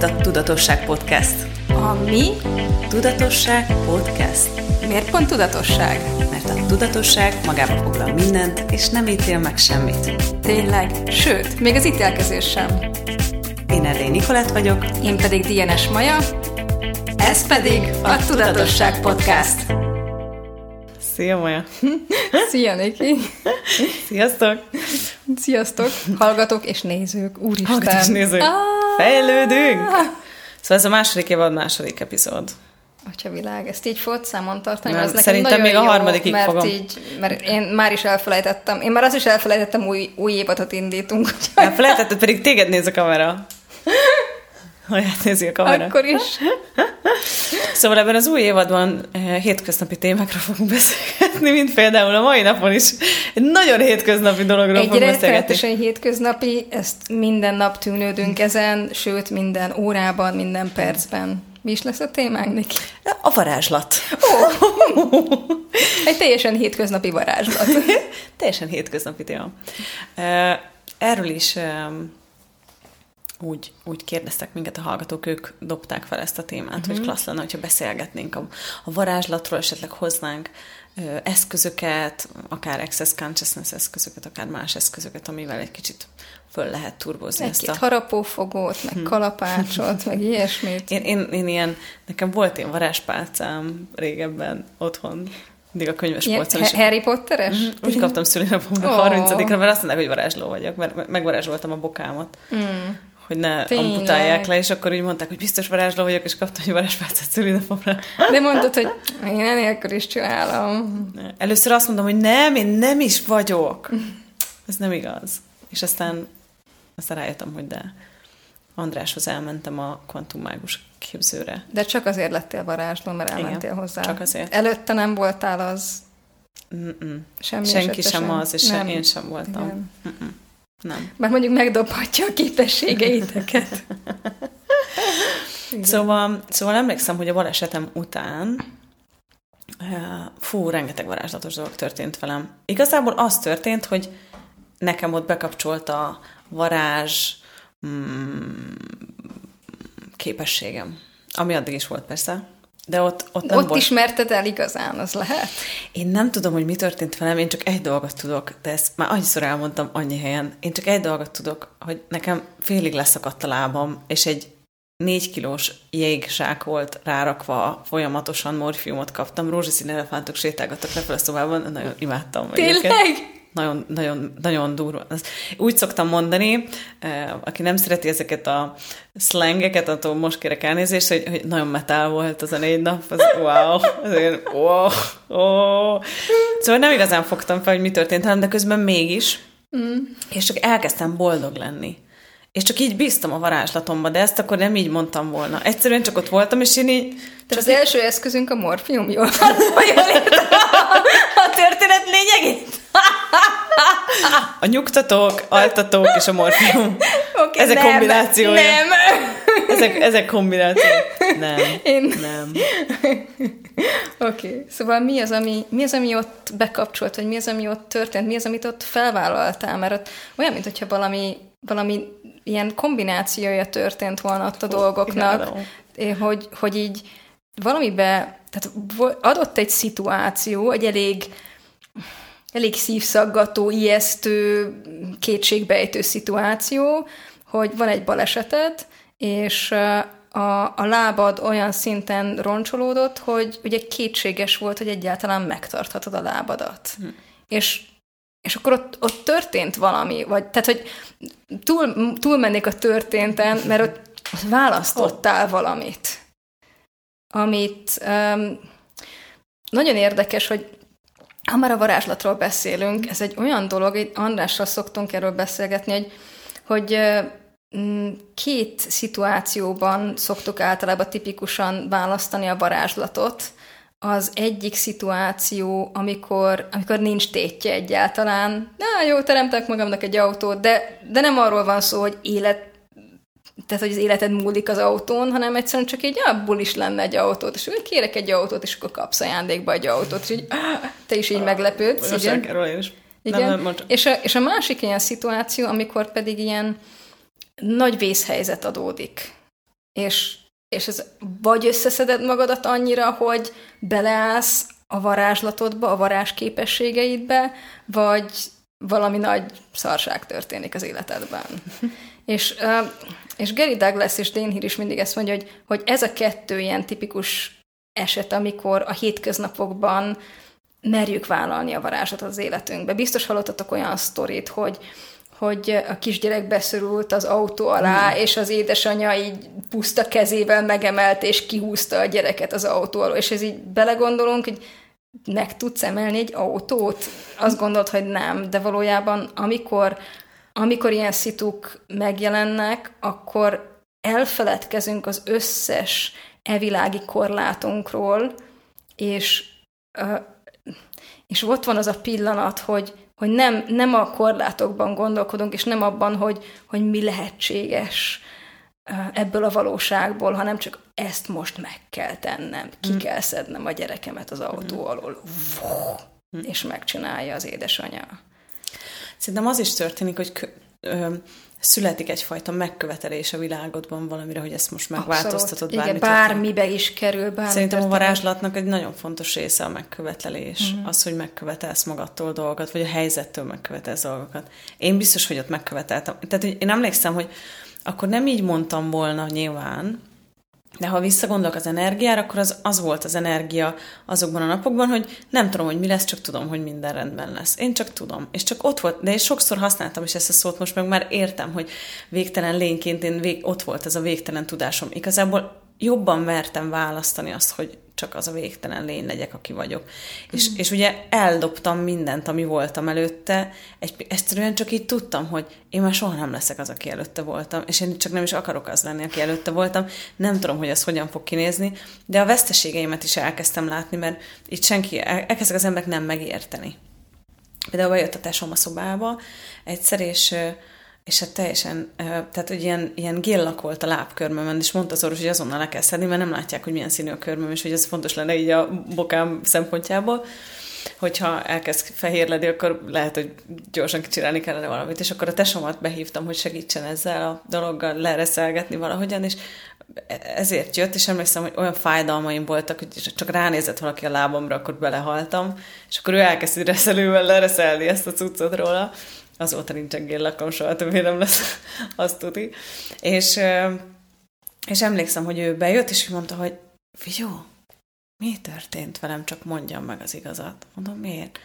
itt a Tudatosság Podcast. A mi? Tudatosság Podcast. Miért pont tudatosság? Mert a tudatosság magába foglal mindent, és nem ítél meg semmit. Tényleg, sőt, még az ítélkezés sem. Én Erdély Nikolett vagyok. Én pedig Dienes Maja. Ez pedig a Tudatosság Podcast. Szia, Maja! Szia, Niki! Sziasztok! Sziasztok, hallgatók és nézők, úristen! Hallgatók és nézők! Ah! Fejlődünk! Szóval ez a második évad második epizód. Atya világ, ezt így fogod számon tartani? Nem, az nekem szerintem még a jó, harmadikig mert fogom. Így, mert én már is elfelejtettem, én már azt is elfelejtettem, új, új évadot indítunk. Elfelejtetted, pedig téged néz a kamera. Haját nézi a kamera. Akkor is. Szóval ebben az új évadban eh, hétköznapi témákra fogunk beszélgetni, mint például a mai napon is. Egy nagyon hétköznapi dologról Egy fogunk beszélgetni. rettenetesen hétköznapi, ezt minden nap tűnődünk ezen, sőt minden órában, minden percben. Mi is lesz a témánk, Niki? A varázslat. Egy teljesen hétköznapi varázslat. Teljesen hétköznapi téma. Eh, Erről is úgy, úgy kérdeztek minket a hallgatók, ők dobták fel ezt a témát, uh-huh. hogy klassz lenne, hogyha beszélgetnénk a, a varázslatról, esetleg hoznánk ö, eszközöket, akár access consciousness eszközöket, akár más eszközöket, amivel egy kicsit föl lehet turbozni ezt Egy-két a... Harapófogót, meg kalapácsot, meg ilyesmit. Én, én, én ilyen, nekem volt ilyen varázspálcám régebben otthon, mindig a könyves polcon is. Ha- Harry Potteres? Úgy kaptam szülinapomra Ó. 30-ra, mert azt mondták, hogy varázsló vagyok, mert megvarázsoltam a bokámat. Mm. Hogy ne Tényleg? amputálják le, és akkor úgy mondták, hogy biztos varázsló vagyok, és kaptam egy varázspálcát szülinapomra. De mondod, hogy én enélkül is csinálom. Először azt mondom, hogy nem, én nem is vagyok. Ez nem igaz. És aztán, aztán rájöttem, hogy de. Andráshoz elmentem a kvantummágus képzőre. De csak azért lettél varázsló, mert elmentél Igen, hozzá. csak azért. Előtte nem voltál az Mm-mm. semmi Senki esetesen. sem az, és nem. nem. én sem voltam. Igen. Mm-mm. Nem. Mert mondjuk megdobhatja a képességeiteket. Szóval, szóval emlékszem, hogy a balesetem után eh, fú, rengeteg varázslatos dolog történt velem. Igazából az történt, hogy nekem ott bekapcsolt a varázs mm, képességem. Ami addig is volt persze, de ott, ott nem Ott volt. ismerted el igazán, az lehet? Én nem tudom, hogy mi történt velem, én csak egy dolgot tudok, de ezt már annyiszor elmondtam annyi helyen. Én csak egy dolgot tudok, hogy nekem félig leszakadt a lábam, és egy négy kilós jégzsák volt rárakva, folyamatosan morfiumot kaptam, rózsaszín elefántok sétálgattak lefelé a szobában, nagyon imádtam. egyébként. Nagyon, nagyon, nagyon durva. Úgy szoktam mondani, aki nem szereti ezeket a slangeket, attól most kérek elnézést, hogy, hogy nagyon metál volt az a négy nap, az wow, azért wow, oh. Szóval nem igazán fogtam fel, hogy mi történt velem, de közben mégis, mm. és csak elkezdtem boldog lenni. És csak így bíztam a varázslatomba, de ezt akkor nem így mondtam volna. Egyszerűen csak ott voltam, és én így... De az első eszközünk a morfium, jól van, jól a történet lényegét. A nyugtatók, altatók és a morfium. Okay, Ezek nem, kombinációja. Nem. Ezek, ezek kombinációk. Nem. Én- Nem. Oké, okay. szóval mi az, ami, mi az, ami ott bekapcsolt, vagy mi az, ami ott történt, mi az, amit ott felvállaltál, mert ott olyan, mintha valami, valami ilyen kombinációja történt volna ott a dolgoknak, imádom. eh, hogy, hogy így valamibe, tehát adott egy szituáció, egy elég elég szívszaggató, ijesztő, kétségbejtő szituáció, hogy van egy baleseted, és a, a lábad olyan szinten roncsolódott, hogy ugye kétséges volt, hogy egyáltalán megtarthatod a lábadat. Hm. És, és akkor ott, ott történt valami, vagy tehát, hogy túl, túlmennék a történten, mert ott, ott választottál valamit, amit um, nagyon érdekes, hogy ha már a varázslatról beszélünk, ez egy olyan dolog, hogy Andrással szoktunk erről beszélgetni, hogy, hogy mm, két szituációban szoktuk általában tipikusan választani a varázslatot. Az egyik szituáció, amikor, amikor nincs tétje egyáltalán. Na jó, teremtek magamnak egy autót, de, de nem arról van szó, hogy élet tehát, hogy az életed múlik az autón, hanem egyszerűen csak egy abból is lenne egy autót, és úgy kérek egy autót, és akkor kapsz ajándékba egy autót, és így, te is így meglepődsz. Most igen. is. Igen. Nem, nem, és, a, és a másik ilyen szituáció, amikor pedig ilyen nagy vészhelyzet adódik. és, és ez vagy összeszeded magadat annyira, hogy beleállsz a varázslatodba, a varázs képességeidbe, vagy valami nagy szarság történik az életedben. és, és Gary Douglas és Dane Hill is mindig ezt mondja, hogy, hogy ez a kettő ilyen tipikus eset, amikor a hétköznapokban merjük vállalni a varázslatot az életünkbe. Biztos hallottatok olyan sztorit, hogy, hogy a kisgyerek beszorult az autó alá, mm. és az édesanyja így puszta kezével megemelt, és kihúzta a gyereket az autó alól. És ez így belegondolunk, hogy meg tudsz emelni egy autót? Azt gondolod, hogy nem, de valójában amikor, amikor ilyen szituk megjelennek, akkor elfeledkezünk az összes evilági korlátunkról, és, és ott van az a pillanat, hogy, hogy nem, nem a korlátokban gondolkodunk, és nem abban, hogy, hogy mi lehetséges ebből a valóságból, hanem csak ezt most meg kell tennem, ki mm. kell szednem a gyerekemet az autó mm. alól, mm. és megcsinálja az édesanyja. Szerintem az is történik, hogy ö, születik egyfajta megkövetelés a világodban valamire, hogy ezt most megváltoztatod. Igen, bármibe is kerül. Bármi Szerintem történik. a varázslatnak egy nagyon fontos része a megkövetelés. Mm-hmm. Az, hogy megkövetelsz magadtól dolgokat, vagy a helyzettől megkövetelsz dolgokat. Én biztos, hogy ott megköveteltem. Tehát hogy én emlékszem, hogy akkor nem így mondtam volna nyilván, de ha visszagondolok az energiára, akkor az, az volt az energia azokban a napokban, hogy nem tudom, hogy mi lesz, csak tudom, hogy minden rendben lesz. Én csak tudom. És csak ott volt, de én sokszor használtam is ezt a szót, most meg már értem, hogy végtelen lényként én vég, ott volt ez a végtelen tudásom. Igazából jobban mertem választani azt, hogy csak az a végtelen lény legyek, aki vagyok. Mm. És, és ugye eldobtam mindent, ami voltam előtte, egy, egyszerűen csak így tudtam, hogy én már soha nem leszek az, aki előtte voltam, és én csak nem is akarok az lenni, aki előtte voltam. Nem tudom, hogy ez hogyan fog kinézni, de a veszteségeimet is elkezdtem látni, mert itt senki, elkezdtek az emberek nem megérteni. Például bejött a tesóm a szobába egyszer, és és hát teljesen, tehát hogy ilyen, ilyen géllak volt a lábkörmömön, és mondta az orvos, hogy azonnal le kell szedni, mert nem látják, hogy milyen színű a körmöm, és hogy ez fontos lenne így a bokám szempontjából. Hogyha elkezd fehérledi, akkor lehet, hogy gyorsan kicsinálni kellene valamit. És akkor a tesomat behívtam, hogy segítsen ezzel a dologgal lereszelgetni valahogyan, és ezért jött, és emlékszem, hogy olyan fájdalmaim voltak, hogy csak ránézett valaki a lábamra, akkor belehaltam, és akkor ő elkezdett reszelővel lereszelni ezt a cuccot róla, azóta nincsen géllakom, soha többé nem lesz, azt tudni. És, és emlékszem, hogy ő bejött, és ő mondta, hogy figyó, mi történt velem, csak mondjam meg az igazat. Mondom, miért?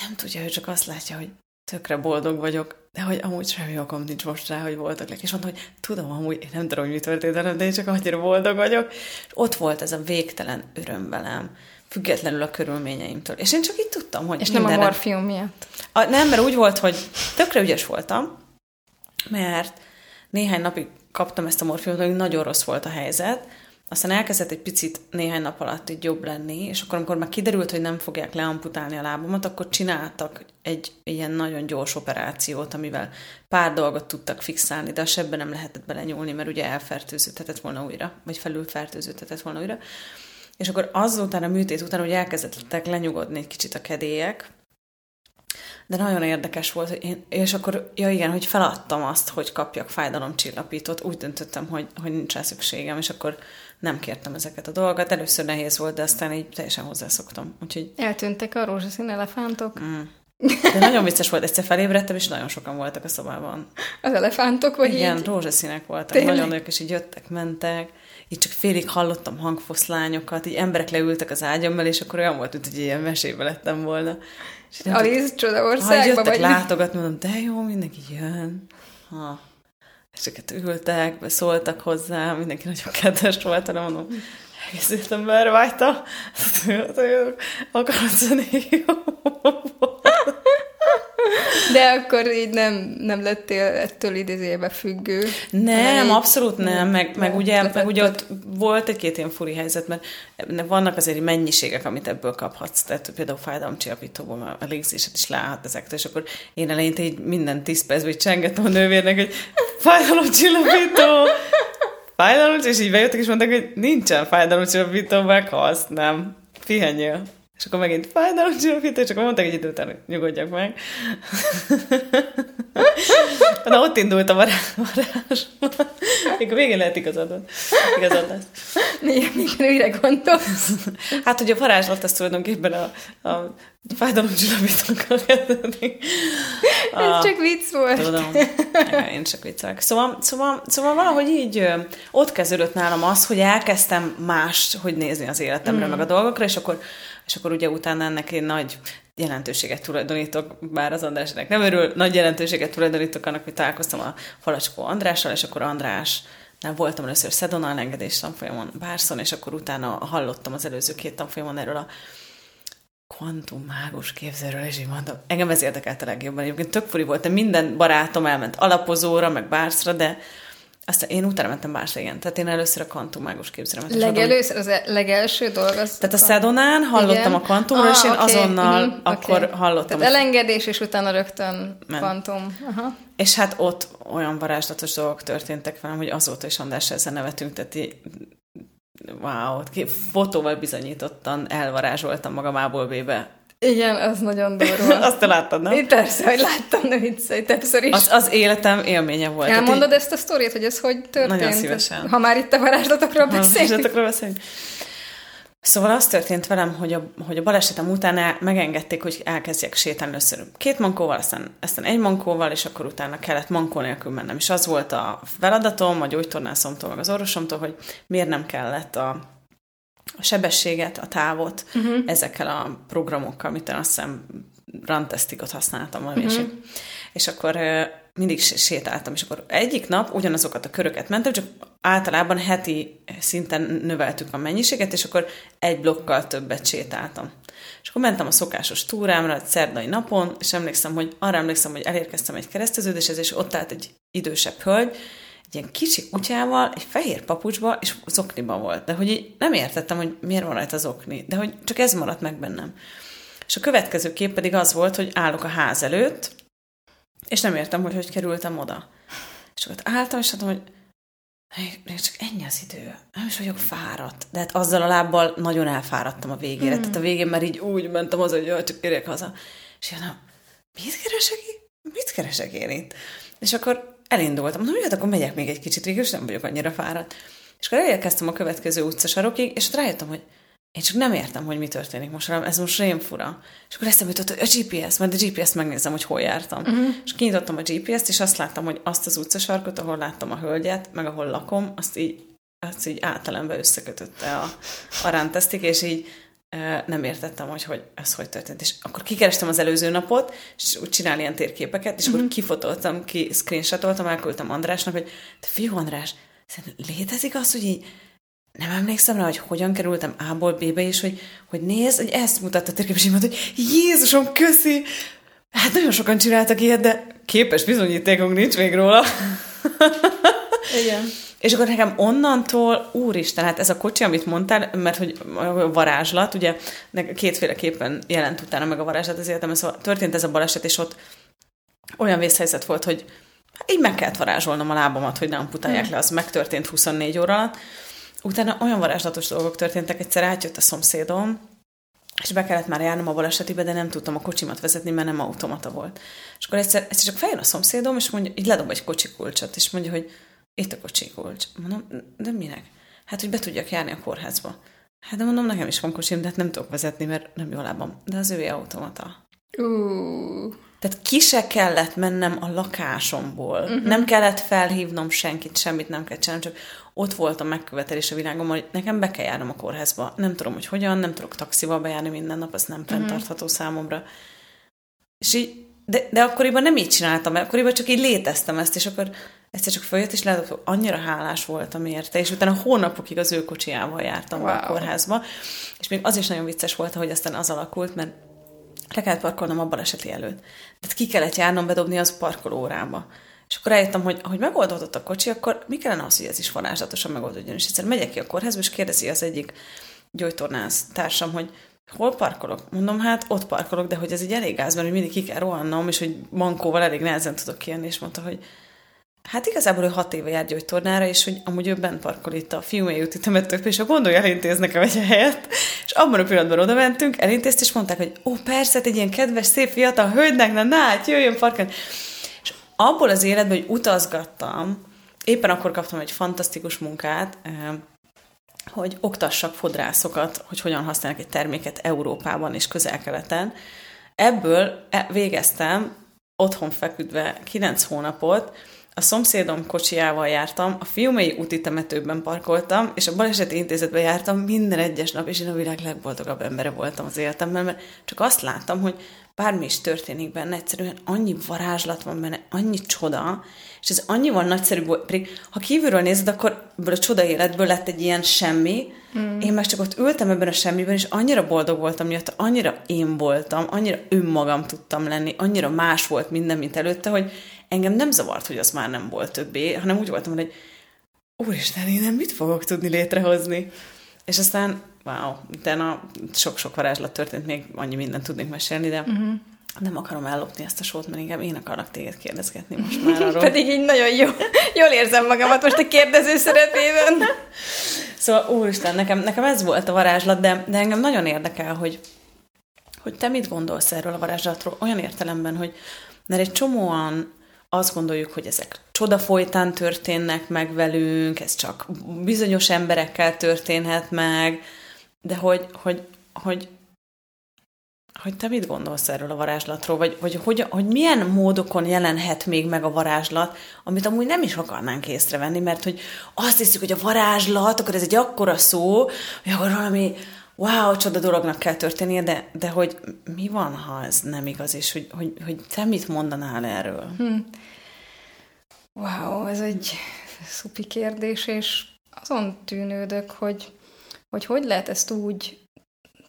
Nem tudja, ő csak azt látja, hogy tökre boldog vagyok, de hogy amúgy semmi okom nincs most rá, hogy boldog És mondta, hogy tudom, amúgy én nem tudom, hogy mi történt velem, de én csak annyira boldog vagyok. És ott volt ez a végtelen öröm velem függetlenül a körülményeimtől. És én csak így tudtam, hogy És nem a morfium miatt? A, nem, mert úgy volt, hogy tökre ügyes voltam, mert néhány napig kaptam ezt a morfiumot, hogy nagyon rossz volt a helyzet, aztán elkezdett egy picit néhány nap alatt így jobb lenni, és akkor, amikor már kiderült, hogy nem fogják leamputálni a lábamat, akkor csináltak egy ilyen nagyon gyors operációt, amivel pár dolgot tudtak fixálni, de a sebben nem lehetett belenyúlni, mert ugye elfertőződhetett volna újra, vagy felülfertőződhetett volna újra. És akkor azután a műtét után, hogy elkezdettek lenyugodni egy kicsit a kedélyek, de nagyon érdekes volt, hogy én, és akkor, ja igen, hogy feladtam azt, hogy kapjak fájdalomcsillapítót, úgy döntöttem, hogy, hogy nincs rá szükségem, és akkor nem kértem ezeket a dolgokat. Először nehéz volt, de aztán így teljesen hozzászoktam. Úgyhogy... Eltűntek a rózsaszín elefántok? Mm. De nagyon vicces volt, egyszer felébredtem, és nagyon sokan voltak a szobában. Az elefántok, vagy Igen, így? rózsaszínek voltak, Tényleg? nagyon nők, és így jöttek, mentek így csak félig hallottam hangfoszlányokat, így emberek leültek az ágyammal, és akkor olyan volt, mint hogy ilyen mesébe lettem volna. Alice Csodaországba vagy? látogatni, mondom, de jó, mindenki jön. Ha. És őket ültek, beszóltak hozzá, mindenki nagyon kedves volt, hanem mondom, egész életemben vágyta, akarod zenni, de akkor így nem, nem lettél ettől idézőjebe függő. Nem, abszolút nem, meg, meg, ugye, meg ugye ott volt egy-két ilyen furi helyzet, mert vannak azért mennyiségek, amit ebből kaphatsz, tehát például fájdalomcsillapítóban a légzéset is láthat ezektől, és akkor én eleinte így minden tíz percben csengettem a nővérnek, hogy fájdalomcsillapító, fájdalom, és így bejöttek, és mondták, hogy nincsen fájdalomcsillapító, meghalsz, nem, pihenjél. És akkor megint fájdalomcsillapító, és akkor mondták egy idő után, hogy nyugodjak meg. Na ott indult a varázs. Még a végén lehet igazad, igazad lesz. Milyen mire gondolsz? Hát, hogy a varázslat az tulajdonképpen a, a fájdalomcsillapítókkal kezdődik. Ez csak vicc volt. Tudom. Én csak viccelek. Szóval, szóval, szóval valahogy így ott kezdődött nálam az, hogy elkezdtem más, hogy nézni az életemre, mm. meg a dolgokra, és akkor, és akkor ugye utána ennek én nagy jelentőséget tulajdonítok, bár az Andrásnak nem örül, nagy jelentőséget tulajdonítok annak, hogy találkoztam a Falacskó Andrással, és akkor András nem voltam először Szedonal engedés tanfolyamon Bárszon, és akkor utána hallottam az előző két tanfolyamon erről a kvantummágus képzőről, és így mondtam, engem ez érdekelt a legjobban. Egyébként tök furi volt, de minden barátom elment alapozóra, meg bárszra, de aztán én utána mentem Bárszra, igen. Tehát én először a kvantummágus képzőre mentem. Legelőször, az e- legelső dolog az... Tehát a Szedonán hallottam igen. a kvantumról, ah, és én okay. azonnal mm, akkor okay. hallottam. Tehát elengedés, és utána rögtön ment. kvantum. Aha. És hát ott olyan varázslatos dolgok történtek velem, hogy azóta is András ezzel nevetünk, tehát így, wow, fotóval bizonyítottan elvarázsoltam magam A-ból B-be igen, az nagyon durva. Azt te láttad, nem? Én persze, hogy láttam, de viccelj, többször is. Az, az életem élménye volt. Elmondod ezt a sztoriét, hogy ez hogy történt? Nagyon szívesen. Ha már itt a varázslatokról beszélünk. varázslatokról beszélünk. Szóval az történt velem, hogy a, hogy a balesetem után el, megengedték, hogy elkezdjek sétálni először két mankóval, aztán, aztán egy mankóval, és akkor utána kellett mankó nélkül mennem. És az volt a feladatom, a gyógytornászomtól, meg az orvosomtól, hogy miért nem kellett a a sebességet, a távot uh-huh. ezekkel a programokkal, amit azt hiszem Rantestikot használtam valami uh-huh. és, és akkor mindig sétáltam, és akkor egyik nap ugyanazokat a köröket mentem, csak általában heti szinten növeltük a mennyiséget, és akkor egy blokkal többet sétáltam. És akkor mentem a szokásos túrámra, egy szerdai napon, és emlékszem, hogy arra emlékszem, hogy elérkeztem egy kereszteződéshez, és ott állt egy idősebb hölgy, egy ilyen kicsi kutyával, egy fehér papucsba, és az okniba volt. De hogy így nem értettem, hogy miért van rajta az okni. De hogy csak ez maradt meg bennem. És a következő kép pedig az volt, hogy állok a ház előtt, és nem értem, hogy hogy kerültem oda. És akkor álltam, és mondtam, hogy még csak ennyi az idő. Nem is vagyok fáradt. De hát azzal a lábbal nagyon elfáradtam a végére. Hmm. Tehát a végén már így úgy mentem haza, hogy jaj, csak érjek haza. És mondom, mit keresek én? Mit keresek én itt? És akkor elindultam. Mondom, hát akkor megyek még egy kicsit, végül nem vagyok annyira fáradt. És akkor elérkeztem a következő utcasarokig, és ott rájöttem, hogy én csak nem értem, hogy mi történik most, ez most rém fura. És akkor eszembe jutott, hogy a GPS, majd a GPS megnézem, hogy hol jártam. Uh-huh. És kinyitottam a GPS-t, és azt láttam, hogy azt az utcasarkot, ahol láttam a hölgyet, meg ahol lakom, azt így, azt így általámba összekötötte a, a rántesztik, és így nem értettem, hogy, hogy ez hogy történt. És akkor kikerestem az előző napot, és úgy csinálni ilyen térképeket, és uh-huh. akkor mhm. kifotoltam, ki screenshotoltam, elküldtem Andrásnak, hogy te fiú András, létezik az, hogy így nem emlékszem rá, hogy hogyan kerültem A-ból B-be, és hogy, hogy nézd, hogy ezt mutatta a térkép, és így mondta, hogy Jézusom, köszi! Hát nagyon sokan csináltak ilyet, de képes bizonyítékunk nincs még róla. Igen. És akkor nekem onnantól, úristen, hát ez a kocsi, amit mondtál, mert hogy a varázslat, ugye kétféleképpen jelent utána meg a varázslat az életemben, szóval történt ez a baleset, és ott olyan vészhelyzet volt, hogy így meg kellett varázsolnom a lábamat, hogy ne amputálják hmm. le, az megtörtént 24 óra alatt. Utána olyan varázslatos dolgok történtek, egyszer átjött a szomszédom, és be kellett már járnom a balesetibe, de nem tudtam a kocsimat vezetni, mert nem automata volt. És akkor egyszer, egyszer csak feljön a szomszédom, és mondja, így ledob egy kocsi kulcsot, és mondja, hogy itt a kocsi kulcs. Mondom, de minek? Hát, hogy be tudjak járni a kórházba. Hát de mondom, nekem is van kocsim, de hát nem tudok vezetni, mert nem jó lábam. De az ő automata. Uh. Tehát ki se kellett mennem a lakásomból. Uh-huh. Nem kellett felhívnom senkit, semmit nem kellett csinálnom, csak ott volt a megkövetelés a világom, hogy nekem be kell járnom a kórházba. Nem tudom, hogy hogyan, nem tudok taxival bejárni minden nap, az nem uh-huh. fenntartható számomra. És így, de, de akkoriban nem így csináltam, mert akkoriban csak így léteztem ezt, és akkor egyszer csak följött, és lehet, hogy annyira hálás voltam érte, és utána hónapokig az ő kocsijával jártam wow. a kórházba, és még az is nagyon vicces volt, hogy aztán az alakult, mert le kellett parkolnom a baleseti előtt. Tehát ki kellett járnom bedobni az parkolórába. És akkor rájöttem, hogy hogy megoldódott a kocsi, akkor mi kellene az, hogy ez is varázslatosan megoldódjon. És egyszer megyek ki a kórházba, és kérdezi az egyik gyógytornász társam, hogy hol parkolok? Mondom, hát ott parkolok, de hogy ez egy elég gáz, mert hogy mindig ki kell rohannom, és hogy mankóval elég nehezen tudok kijönni, és mondta, hogy Hát igazából ő hat éve jár gyógytornára, és hogy amúgy ő bent parkol itt a fiúmé úti temetőkbe, és a gondolja, elintéz nekem egy helyet. És abban a pillanatban oda mentünk, elintézt, és mondták, hogy ó, persze, egy ilyen kedves, szép fiatal hölgynek, na, na, hát jöjjön parkolni. És abból az életből, hogy utazgattam, éppen akkor kaptam egy fantasztikus munkát, hogy oktassak fodrászokat, hogy hogyan használnak egy terméket Európában és közel-keleten. Ebből e, végeztem otthon feküdve 9 hónapot, a szomszédom kocsiával jártam, a fiumei úti temetőben parkoltam, és a baleseti intézetben jártam minden egyes nap, és én a világ legboldogabb embere voltam az életemben, mert csak azt láttam, hogy bármi is történik benne, egyszerűen annyi varázslat van benne, annyi csoda, és ez annyival nagyszerű volt, pedig ha kívülről nézed, akkor ebből a csoda életből lett egy ilyen semmi, mm. én meg csak ott ültem ebben a semmiben, és annyira boldog voltam miatt, annyira én voltam, annyira önmagam tudtam lenni, annyira más volt minden, mint előtte, hogy engem nem zavart, hogy az már nem volt többé, hanem úgy voltam, hogy úristen, én nem mit fogok tudni létrehozni. És aztán, wow, utána sok-sok varázslat történt, még annyi mindent tudnék mesélni, de uh-huh. nem akarom ellopni ezt a sót, mert inkább én akarok téged kérdezgetni most már arról. Pedig így nagyon jó, jól érzem magamat most a kérdező szerepében. Szóval, úristen, nekem, nekem ez volt a varázslat, de, de engem nagyon érdekel, hogy, hogy te mit gondolsz erről a varázslatról, olyan értelemben, hogy mert egy csomóan azt gondoljuk, hogy ezek csoda folytán történnek meg velünk, ez csak bizonyos emberekkel történhet meg, de hogy, hogy, hogy, hogy te mit gondolsz erről a varázslatról, vagy, vagy hogy, hogy milyen módokon jelenhet még meg a varázslat, amit amúgy nem is akarnánk észrevenni, mert hogy azt hiszük, hogy a varázslat, akkor ez egy akkora szó, hogy akkor valami wow, csoda dolognak kell történnie, de, de hogy mi van, ha ez nem igaz, és hogy, hogy, hogy te mit mondanál erről? Hm. Wow, ez egy szupi kérdés, és azon tűnődök, hogy hogy, hogy lehet ezt úgy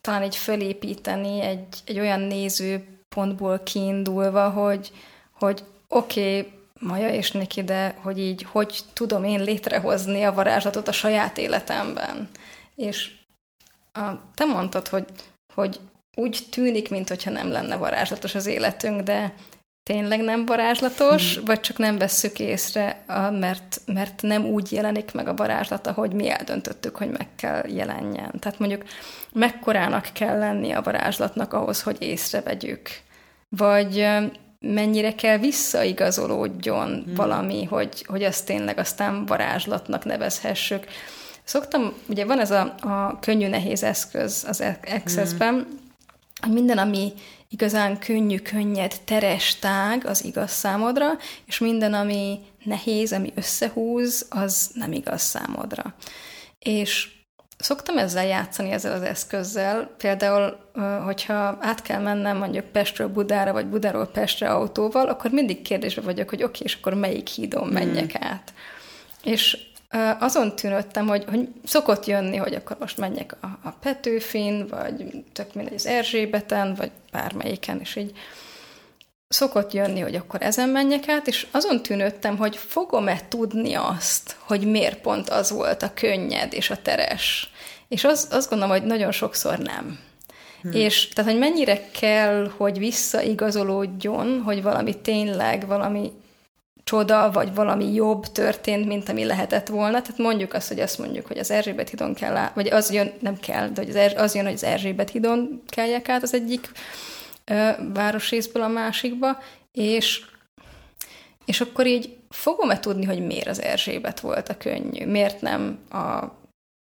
talán egy felépíteni egy, egy olyan nézőpontból kiindulva, hogy, hogy oké, okay, Maja és neki, de hogy így, hogy tudom én létrehozni a varázslatot a saját életemben. És a, te mondtad, hogy, hogy úgy tűnik, mintha nem lenne varázslatos az életünk, de tényleg nem varázslatos, hmm. vagy csak nem vesszük észre, mert, mert nem úgy jelenik meg a varázslat, ahogy mi eldöntöttük, hogy meg kell jelenjen. Tehát mondjuk mekkorának kell lenni a varázslatnak ahhoz, hogy észrevegyük. Vagy mennyire kell visszaigazolódjon hmm. valami, hogy, hogy azt tényleg aztán varázslatnak nevezhessük. Szoktam, ugye van ez a, a könnyű-nehéz eszköz az Access-ben, hmm. hogy minden, ami igazán könnyű, könnyed, teres tág, az igaz számodra, és minden, ami nehéz, ami összehúz, az nem igaz számodra. És szoktam ezzel játszani, ezzel az eszközzel. Például, hogyha át kell mennem mondjuk Pestről Budára, vagy Budáról Pestre autóval, akkor mindig kérdésbe vagyok, hogy oké, okay, és akkor melyik hídon menjek mm. át. És azon tűnöttem, hogy, hogy szokott jönni, hogy akkor most menjek a, a Petőfin, vagy tök mindegy az Erzsébeten, vagy bármelyiken, és így szokott jönni, hogy akkor ezen menjek át, és azon tűnöttem, hogy fogom-e tudni azt, hogy miért pont az volt a könnyed és a teres. És az, azt gondolom, hogy nagyon sokszor nem. Hmm. És tehát, hogy mennyire kell, hogy visszaigazolódjon, hogy valami tényleg, valami csoda, vagy valami jobb történt, mint ami lehetett volna. Tehát mondjuk azt, hogy azt mondjuk, hogy az Erzsébet hidon kell át, vagy az jön, nem kell, de hogy az, er, az jön, hogy az Erzsébet hidon kelljek át az egyik ö, városrészből a másikba, és, és akkor így fogom-e tudni, hogy miért az Erzsébet volt a könnyű, miért nem a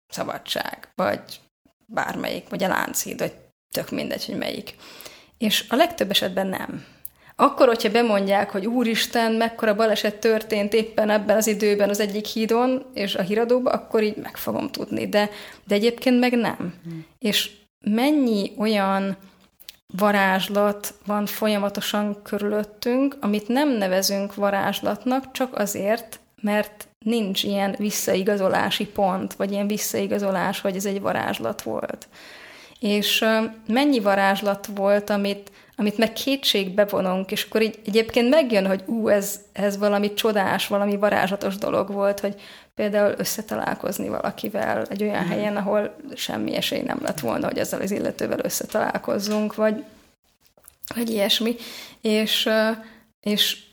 szabadság, vagy bármelyik, vagy a Lánchíd, vagy tök mindegy, hogy melyik. És a legtöbb esetben nem. Akkor, hogyha bemondják, hogy úristen, mekkora baleset történt éppen ebben az időben az egyik hídon és a híradóban, akkor így meg fogom tudni. De, de egyébként meg nem. Hmm. És mennyi olyan varázslat van folyamatosan körülöttünk, amit nem nevezünk varázslatnak, csak azért, mert nincs ilyen visszaigazolási pont, vagy ilyen visszaigazolás, hogy ez egy varázslat volt. És mennyi varázslat volt, amit amit meg kétségbe vonunk, és akkor így egyébként megjön, hogy ú, ez, ez valami csodás, valami varázslatos dolog volt, hogy például összetalálkozni valakivel egy olyan mm. helyen, ahol semmi esély nem lett volna, hogy ezzel az illetővel összetalálkozzunk, vagy, vagy ilyesmi. És, és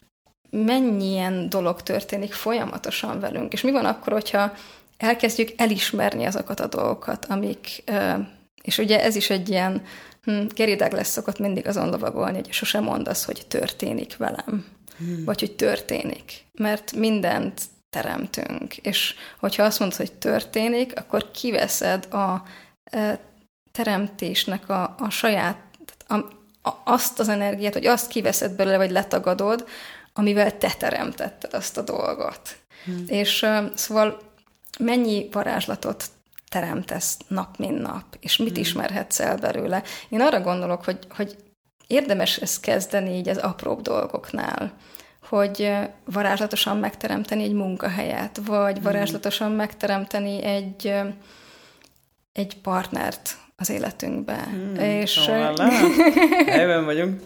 mennyien dolog történik folyamatosan velünk. És mi van akkor, hogyha elkezdjük elismerni azokat a dolgokat, amik, és ugye ez is egy ilyen Hm, Gary Douglas szokott mindig azon lovagolni, hogy sosem mondd azt, hogy történik velem. Hmm. Vagy hogy történik. Mert mindent teremtünk. És hogyha azt mondod, hogy történik, akkor kiveszed a teremtésnek a, a saját, a, a, azt az energiát, vagy azt kiveszed belőle, vagy letagadod, amivel te teremtetted azt a dolgot. Hmm. És uh, szóval mennyi varázslatot teremtesz nap, mint nap, és mit hmm. ismerhetsz el belőle. Én arra gondolok, hogy, hogy érdemes ezt kezdeni így az apróbb dolgoknál, hogy varázslatosan megteremteni egy munkahelyet, vagy hmm. varázslatosan megteremteni egy, egy partnert az életünkbe. Hmm, és Helyben vagyunk.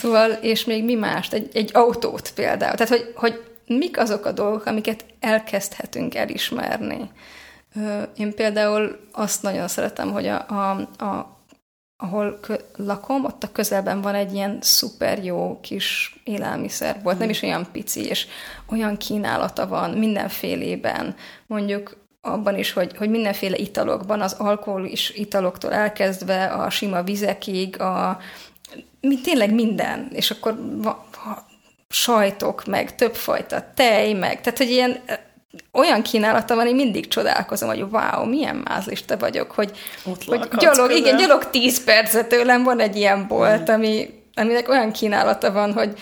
szóval, és még mi mást? Egy, egy autót például. Tehát, hogy, hogy mik azok a dolgok, amiket elkezdhetünk elismerni. Én például azt nagyon szeretem, hogy a, a, a ahol kö- lakom, ott a közelben van egy ilyen szuper jó kis élelmiszer volt, nem is olyan pici, és olyan kínálata van mindenfélében. Mondjuk abban is, hogy, hogy mindenféle italokban, az is italoktól elkezdve a sima vizekig, a, tényleg minden, és akkor va, ha, sajtok, meg többfajta tej, meg, tehát, hogy ilyen olyan kínálata van, én mindig csodálkozom, hogy wow, milyen mázlista vagyok, hogy, Ott hogy gyalog, igen, gyalog tíz percet tőlem van egy ilyen bolt, mm. ami, aminek olyan kínálata van, hogy,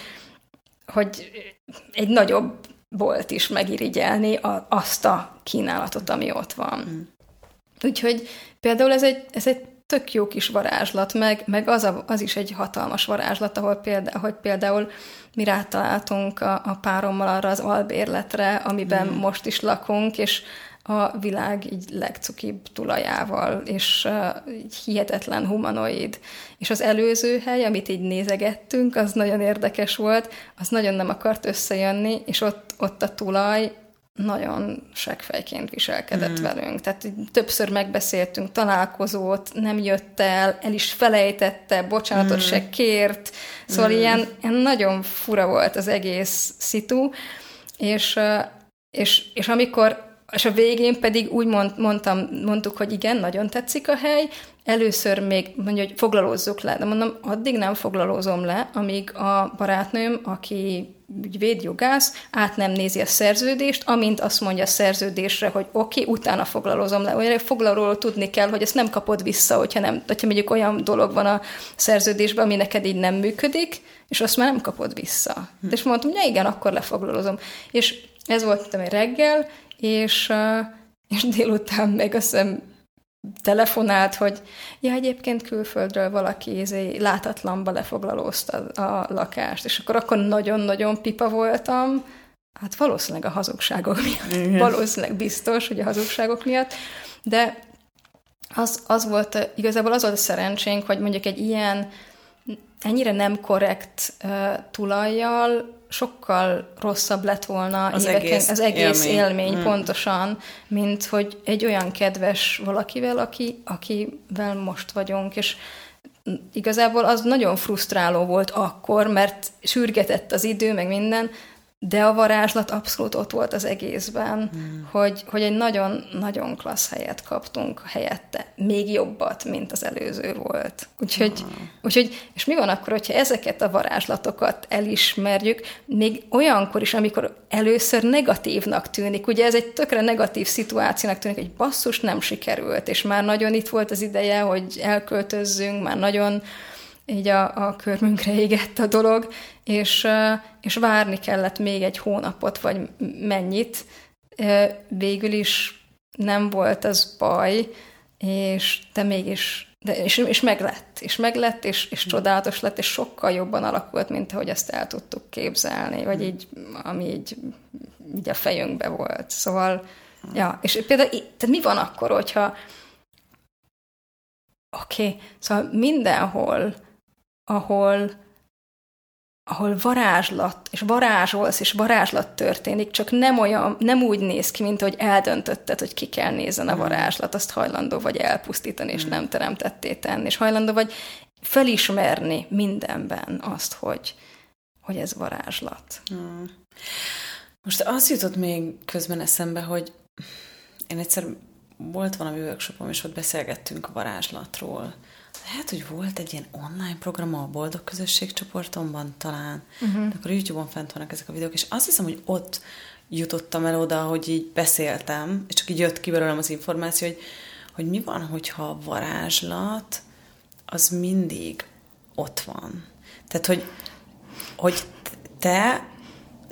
hogy egy nagyobb bolt is megirigyelni a, azt a kínálatot, ami ott van. Mm. Úgyhogy például ez egy, ez egy tök jó kis varázslat, meg, meg az, a, az is egy hatalmas varázslat, ahol például, hogy például mi rátaláltunk a, a párommal arra az albérletre, amiben mm. most is lakunk, és a világ így legcukibb tulajával, és uh, így hihetetlen humanoid. És az előző hely, amit így nézegettünk, az nagyon érdekes volt, az nagyon nem akart összejönni, és ott, ott a tulaj nagyon segfejként viselkedett mm. velünk. Tehát többször megbeszéltünk találkozót, nem jött el, el is felejtette, bocsánatot mm. se kért. Szóval mm. ilyen, ilyen nagyon fura volt az egész szitu, és, és, és amikor és a végén pedig úgy mond, mondtam, mondtuk, hogy igen, nagyon tetszik a hely, először még mondja, hogy foglalózzuk le, de mondom, addig nem foglalózom le, amíg a barátnőm, aki ügyvédjogász, át nem nézi a szerződést, amint azt mondja a szerződésre, hogy oké, okay, utána foglalozom le. Olyan foglalóról tudni kell, hogy ezt nem kapod vissza, hogyha, nem, hogyha mondjuk olyan dolog van a szerződésben, ami neked így nem működik, és azt már nem kapod vissza. Hm. És mondtam, hogy ja, igen, akkor lefoglalozom. És ez volt egy reggel, és, és délután meg azt hiszem telefonált, hogy ja, egyébként külföldről valaki izé, látatlanba lefoglalózta a lakást, és akkor akkor nagyon-nagyon pipa voltam, hát valószínűleg a hazugságok miatt, Igen. valószínűleg biztos, hogy a hazugságok miatt, de az, az volt, igazából az volt a szerencsénk, hogy mondjuk egy ilyen ennyire nem korrekt uh, tulajjal sokkal rosszabb lett volna az éveken, egész, az egész élmény, élmény hmm. pontosan, mint hogy egy olyan kedves valakivel, aki, akivel most vagyunk, és igazából az nagyon frusztráló volt akkor, mert sürgetett az idő, meg minden, de a varázslat abszolút ott volt az egészben, hmm. hogy, hogy egy nagyon-nagyon klassz helyet kaptunk helyette, még jobbat, mint az előző volt. Úgyhogy, hmm. úgyhogy, és mi van akkor, hogyha ezeket a varázslatokat elismerjük, még olyankor is, amikor először negatívnak tűnik, ugye ez egy tökre negatív szituációnak tűnik, hogy basszus nem sikerült, és már nagyon itt volt az ideje, hogy elköltözzünk, már nagyon így a, a körmünkre égett a dolog, és, és várni kellett még egy hónapot, vagy mennyit. Végül is nem volt az baj, és de mégis, de, és, és meglett, és meglett, és, és csodálatos lett, és sokkal jobban alakult, mint ahogy ezt el tudtuk képzelni, vagy így, ami így, így a fejünkbe volt. Szóval, ja, és például, tehát mi van akkor, hogyha oké, okay, szóval mindenhol ahol, ahol varázslat, és varázsolsz, és varázslat történik, csak nem olyan, nem úgy néz ki, mint hogy eldöntötted, hogy ki kell nézzen a hmm. varázslat, azt hajlandó vagy elpusztítani, és hmm. nem teremtetté tenni, és hajlandó vagy felismerni mindenben azt, hogy, hogy ez varázslat. Hmm. Most az jutott még közben eszembe, hogy én egyszer volt valami workshopom, és ott beszélgettünk a varázslatról, lehet, hogy volt egy ilyen online program a Boldog Közösségcsoportomban talán, uh-huh. akkor YouTube-on fent vannak ezek a videók, és azt hiszem, hogy ott jutottam el oda, hogy így beszéltem, és csak így jött ki belőlem az információ, hogy, hogy mi van, hogyha a varázslat az mindig ott van. Tehát, hogy, hogy te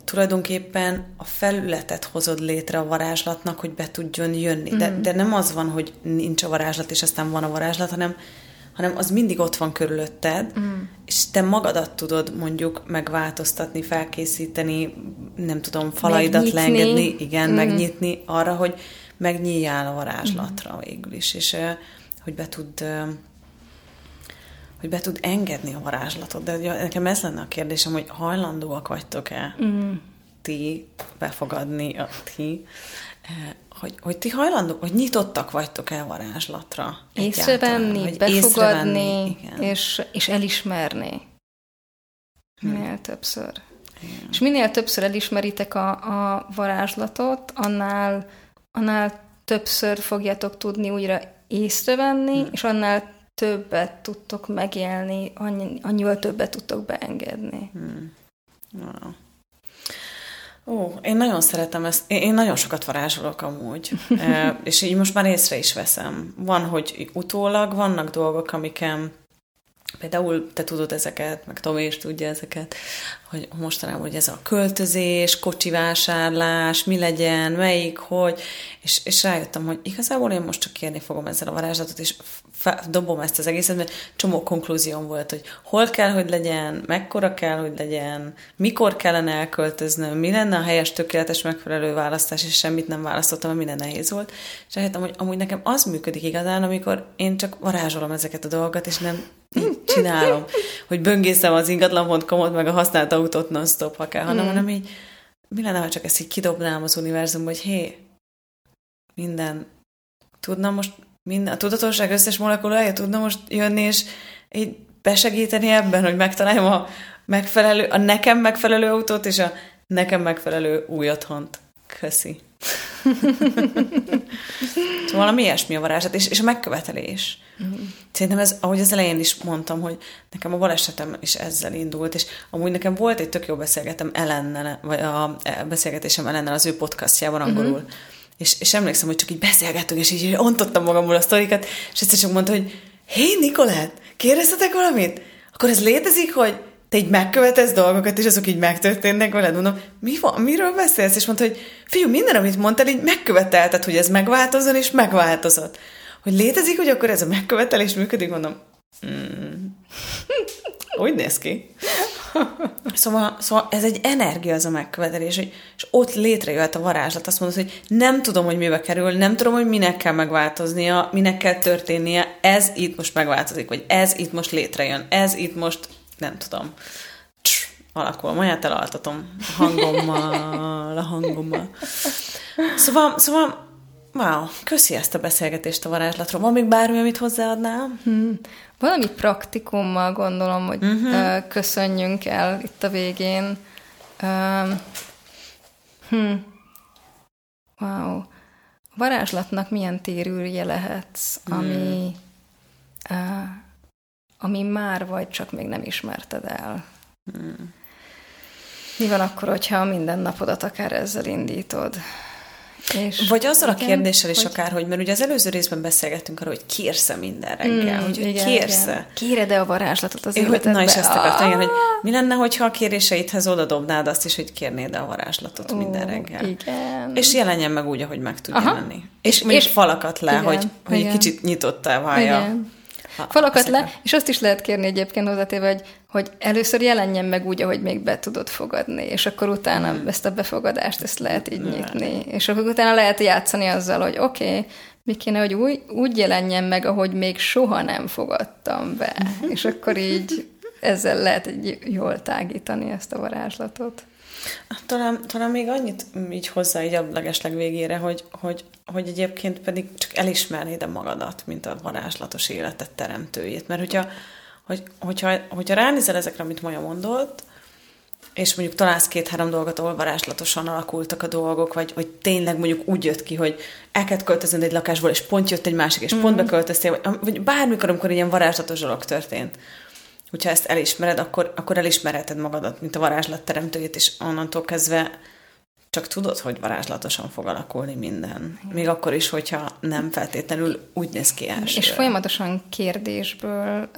tulajdonképpen a felületet hozod létre a varázslatnak, hogy be tudjon jönni. De, mm. de nem az van, hogy nincs a varázslat, és aztán van a varázslat, hanem, hanem az mindig ott van körülötted, mm. és te magadat tudod mondjuk megváltoztatni, felkészíteni, nem tudom, falaidat megnyitni. leengedni, igen, mm. megnyitni arra, hogy megnyíljál a varázslatra mm. végül is, és hogy be tud hogy be tud engedni a varázslatot. De nekem ez lenne a kérdésem, hogy hajlandóak vagytok-e mm. ti befogadni a ti, hogy, hogy ti hajlandók, hogy nyitottak vagytok-e a varázslatra? Észrevenni, befogadni, észrevenni, és, és elismerni. Hmm. Minél többször. Igen. És minél többször elismeritek a, a varázslatot, annál, annál többször fogjátok tudni újra észrevenni, hmm. és annál többet tudtok megélni, annyi, annyival többet tudtok beengedni. Hmm. Wow. Ó, én nagyon szeretem ezt. Én, nagyon sokat varázsolok amúgy, e, és így most már észre is veszem. Van, hogy utólag vannak dolgok, amikem Például te tudod ezeket, meg Tomi is tudja ezeket, hogy mostanában hogy ez a költözés, kocsivásárlás, mi legyen, melyik, hogy, és, és rájöttem, hogy igazából én most csak kérni fogom ezzel a varázslatot, és dobom ezt az egészet, mert csomó konklúzióm volt, hogy hol kell, hogy legyen, mekkora kell, hogy legyen, mikor kellene elköltöznöm, mi lenne a helyes, tökéletes, megfelelő választás, és semmit nem választottam, mert minden nehéz volt. És rájöttem, hogy amúgy nekem az működik igazán, amikor én csak varázsolom ezeket a dolgokat, és nem így csinálom, hogy böngészem az ingatlan.com-ot, meg a használt autót non-stop, ha kell, hanem, mm. hanem így, mi lenne, ha csak ezt így kidobnám az univerzumba, hogy hé, minden, tudna most minden, a tudatosság összes molekulája tudna most jönni, és így besegíteni ebben, hogy megtaláljam a megfelelő, a nekem megfelelő autót, és a nekem megfelelő új otthont. Köszi. Szóval valami ilyesmi a varázslat, és, és a megkövetelés. Uh-huh. Szerintem ez, ahogy az elején is mondtam, hogy nekem a balesetem is ezzel indult, és amúgy nekem volt egy tök jó beszélgetem Ellennel, vagy a beszélgetésem Ellennel az ő podcastjában angolul, uh-huh és, és emlékszem, hogy csak így beszélgettünk, és így ontottam magamból a sztorikat, és egyszer csak mondta, hogy hé, Nikolát, kérdeztetek valamit? Akkor ez létezik, hogy te így megkövetesz dolgokat, és azok így megtörténnek veled, mondom, mi van, miről beszélsz? És mondta, hogy fiú, minden, amit mondtál, így megkövetelted, hogy ez megváltozzon, és megváltozott. Hogy létezik, hogy akkor ez a megkövetelés működik, mondom, mm. úgy néz ki. Szóval, szóval ez egy energia az a megkövetelés, hogy, és ott létrejöhet a varázslat. Azt mondod, hogy nem tudom, hogy mibe kerül, nem tudom, hogy minek kell megváltoznia, minek kell történnie, ez itt most megváltozik, vagy ez itt most létrejön, ez itt most, nem tudom, Css, alakul. Majd elaltatom a hangommal, a hangommal. Szóval, szóval Wow, köszi ezt a beszélgetést a varázslatról. Van még bármi, amit hozzáadnál? Hmm. Valami praktikummal gondolom, hogy uh-huh. köszönjünk el itt a végén. Uh, hmm. Wow. A varázslatnak milyen térűrje lehetsz, ami, uh, ami már vagy, csak még nem ismerted el. Hmm. Mi van akkor, hogyha minden napodat akár ezzel indítod? És Vagy azzal igen, a kérdéssel is hogy... akár, hogy mert ugye az előző részben beszélgettünk arról, hogy kérsz minden reggel, mm, hogy, hogy kérsz Kéred-e a varázslatot az életedbe? Na és ezt akartam, igen, hogy mi lenne, hogyha a kéréseidhez oda dobnád azt is, hogy kérnéd a varázslatot Ó, minden reggel. Igen. És jelenjen meg úgy, ahogy meg tud jelenni. És, és még falakat le, igen, hogy, hogy egy kicsit nyitottá válja. Igen. Falakat le, és azt is lehet kérni egyébként hozzátéve, hogy, hogy először jelenjen meg úgy, ahogy még be tudod fogadni, és akkor utána mm. ezt a befogadást, ezt lehet így nyitni. És akkor utána lehet játszani azzal, hogy oké, okay, mi kéne, hogy úgy, úgy jelenjen meg, ahogy még soha nem fogadtam be. És akkor így ezzel lehet egy jól tágítani ezt a varázslatot. Talán, talán még annyit így hozzá így a legesleg végére, hogy, hogy, hogy egyébként pedig csak elismernéd a magadat, mint a varázslatos életet teremtőjét. Mert hogyha, hogy, hogyha, hogyha ránézel ezekre, amit Maja mondott, és mondjuk találsz két-három dolgot, ahol varázslatosan alakultak a dolgok, vagy, vagy tényleg mondjuk úgy jött ki, hogy el kellett költöznöd egy lakásból, és pont jött egy másik, és mm. pont beköltöztél, vagy, vagy bármikor, amikor ilyen varázslatos dolog történt. Hogyha ezt elismered, akkor, akkor elismerheted magadat, mint a varázslat teremtőjét, és onnantól kezdve csak tudod, hogy varázslatosan fog alakulni minden. Még akkor is, hogyha nem feltétlenül úgy néz ki első. És folyamatosan kérdésből,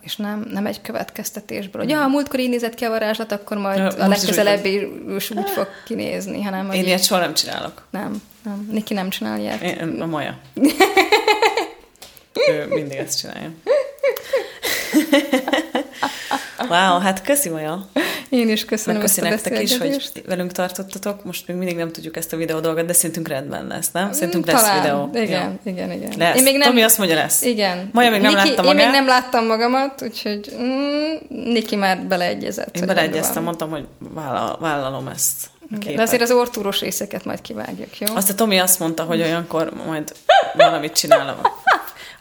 és nem, nem egy következtetésből, hogy ja, a múltkor így nézett ki a varázslat, akkor majd ja, a legközelebb is úgy fog kinézni. Hanem, Én ilyet soha nem csinálok. Nem, nem. Niki nem csinál ilyet. Én, a Maja. ő mindig ezt csinálja. Wow, hát köszi Maja. Én is köszönöm Meg köszi nektek is, hogy velünk tartottatok. Most még mindig nem tudjuk ezt a videó dolgot, de szerintünk rendben lesz, nem? Szerintünk lesz Talán. videó. Igen, ja. igen, igen. Lesz. Én még nem... Tomi azt mondja, lesz. Igen. Maja még nem Niki, látta magát. magát. Én még nem láttam magamat, úgyhogy mm, Niki már beleegyezett. Én beleegyeztem, mondtam, hogy vállal, vállalom ezt. De azért az ortúros részeket majd kivágjuk, jó? Azt a Tomi azt mondta, hogy olyankor majd valamit csinálom.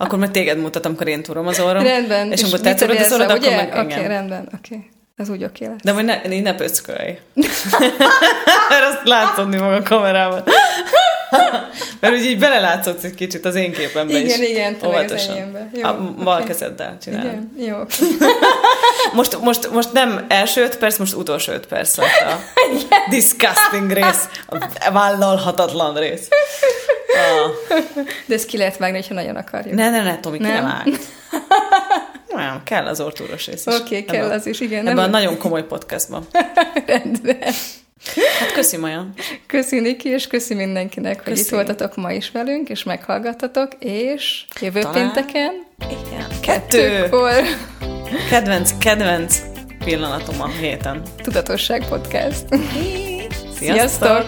Akkor majd téged mutatom, amikor én túrom az orrom. Rendben. És, és amikor te túrod az orrod, akkor meg Oké, okay, rendben, oké. Okay. Ez úgy oké lesz. De majd ne, ne pöckölj. Mert azt látszod maga a kamerában. Mert úgy így belelátszod egy kicsit az én képembe igen, is. Igen, igen, az Jó, a bal okay. kezeddel csinálom. Igen, jó. most, most, most nem első öt perc, most utolsó öt perc a disgusting rész, a vállalhatatlan rész. De ezt ki lehet vágni, ha nagyon akarjuk. Ne, ne, ne, Tomi, ki nem vág. Nem, kell az ortúros rész is. Oké, okay, kell ebben, az is, igen. Ebben nem a nagyon komoly podcastban. Rendben. Hát köszi, Maja. Köszi, Niki, és köszi mindenkinek, köszi. hogy itt voltatok ma is velünk, és meghallgattatok, és jövő Talán... pénteken igen. kettőkor. Kedvenc, kedvenc pillanatom a héten. Tudatosság podcast. Sziasztok! Sziasztok!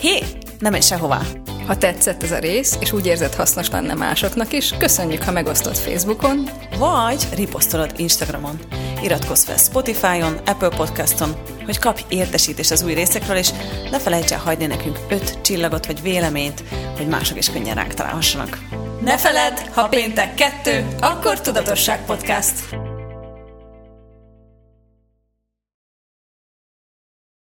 Hé, nem menj sehová! Ha tetszett ez a rész, és úgy érzed hasznos lenne másoknak is, köszönjük, ha megosztod Facebookon, vagy riposztolod Instagramon. Iratkozz fel Spotify-on, Apple Podcaston, hogy kapj értesítést az új részekről, és ne felejts el hagyni nekünk öt csillagot vagy véleményt, hogy mások is könnyen ránk találhassanak. Ne feledd, ha péntek kettő, akkor Tudatosság Podcast!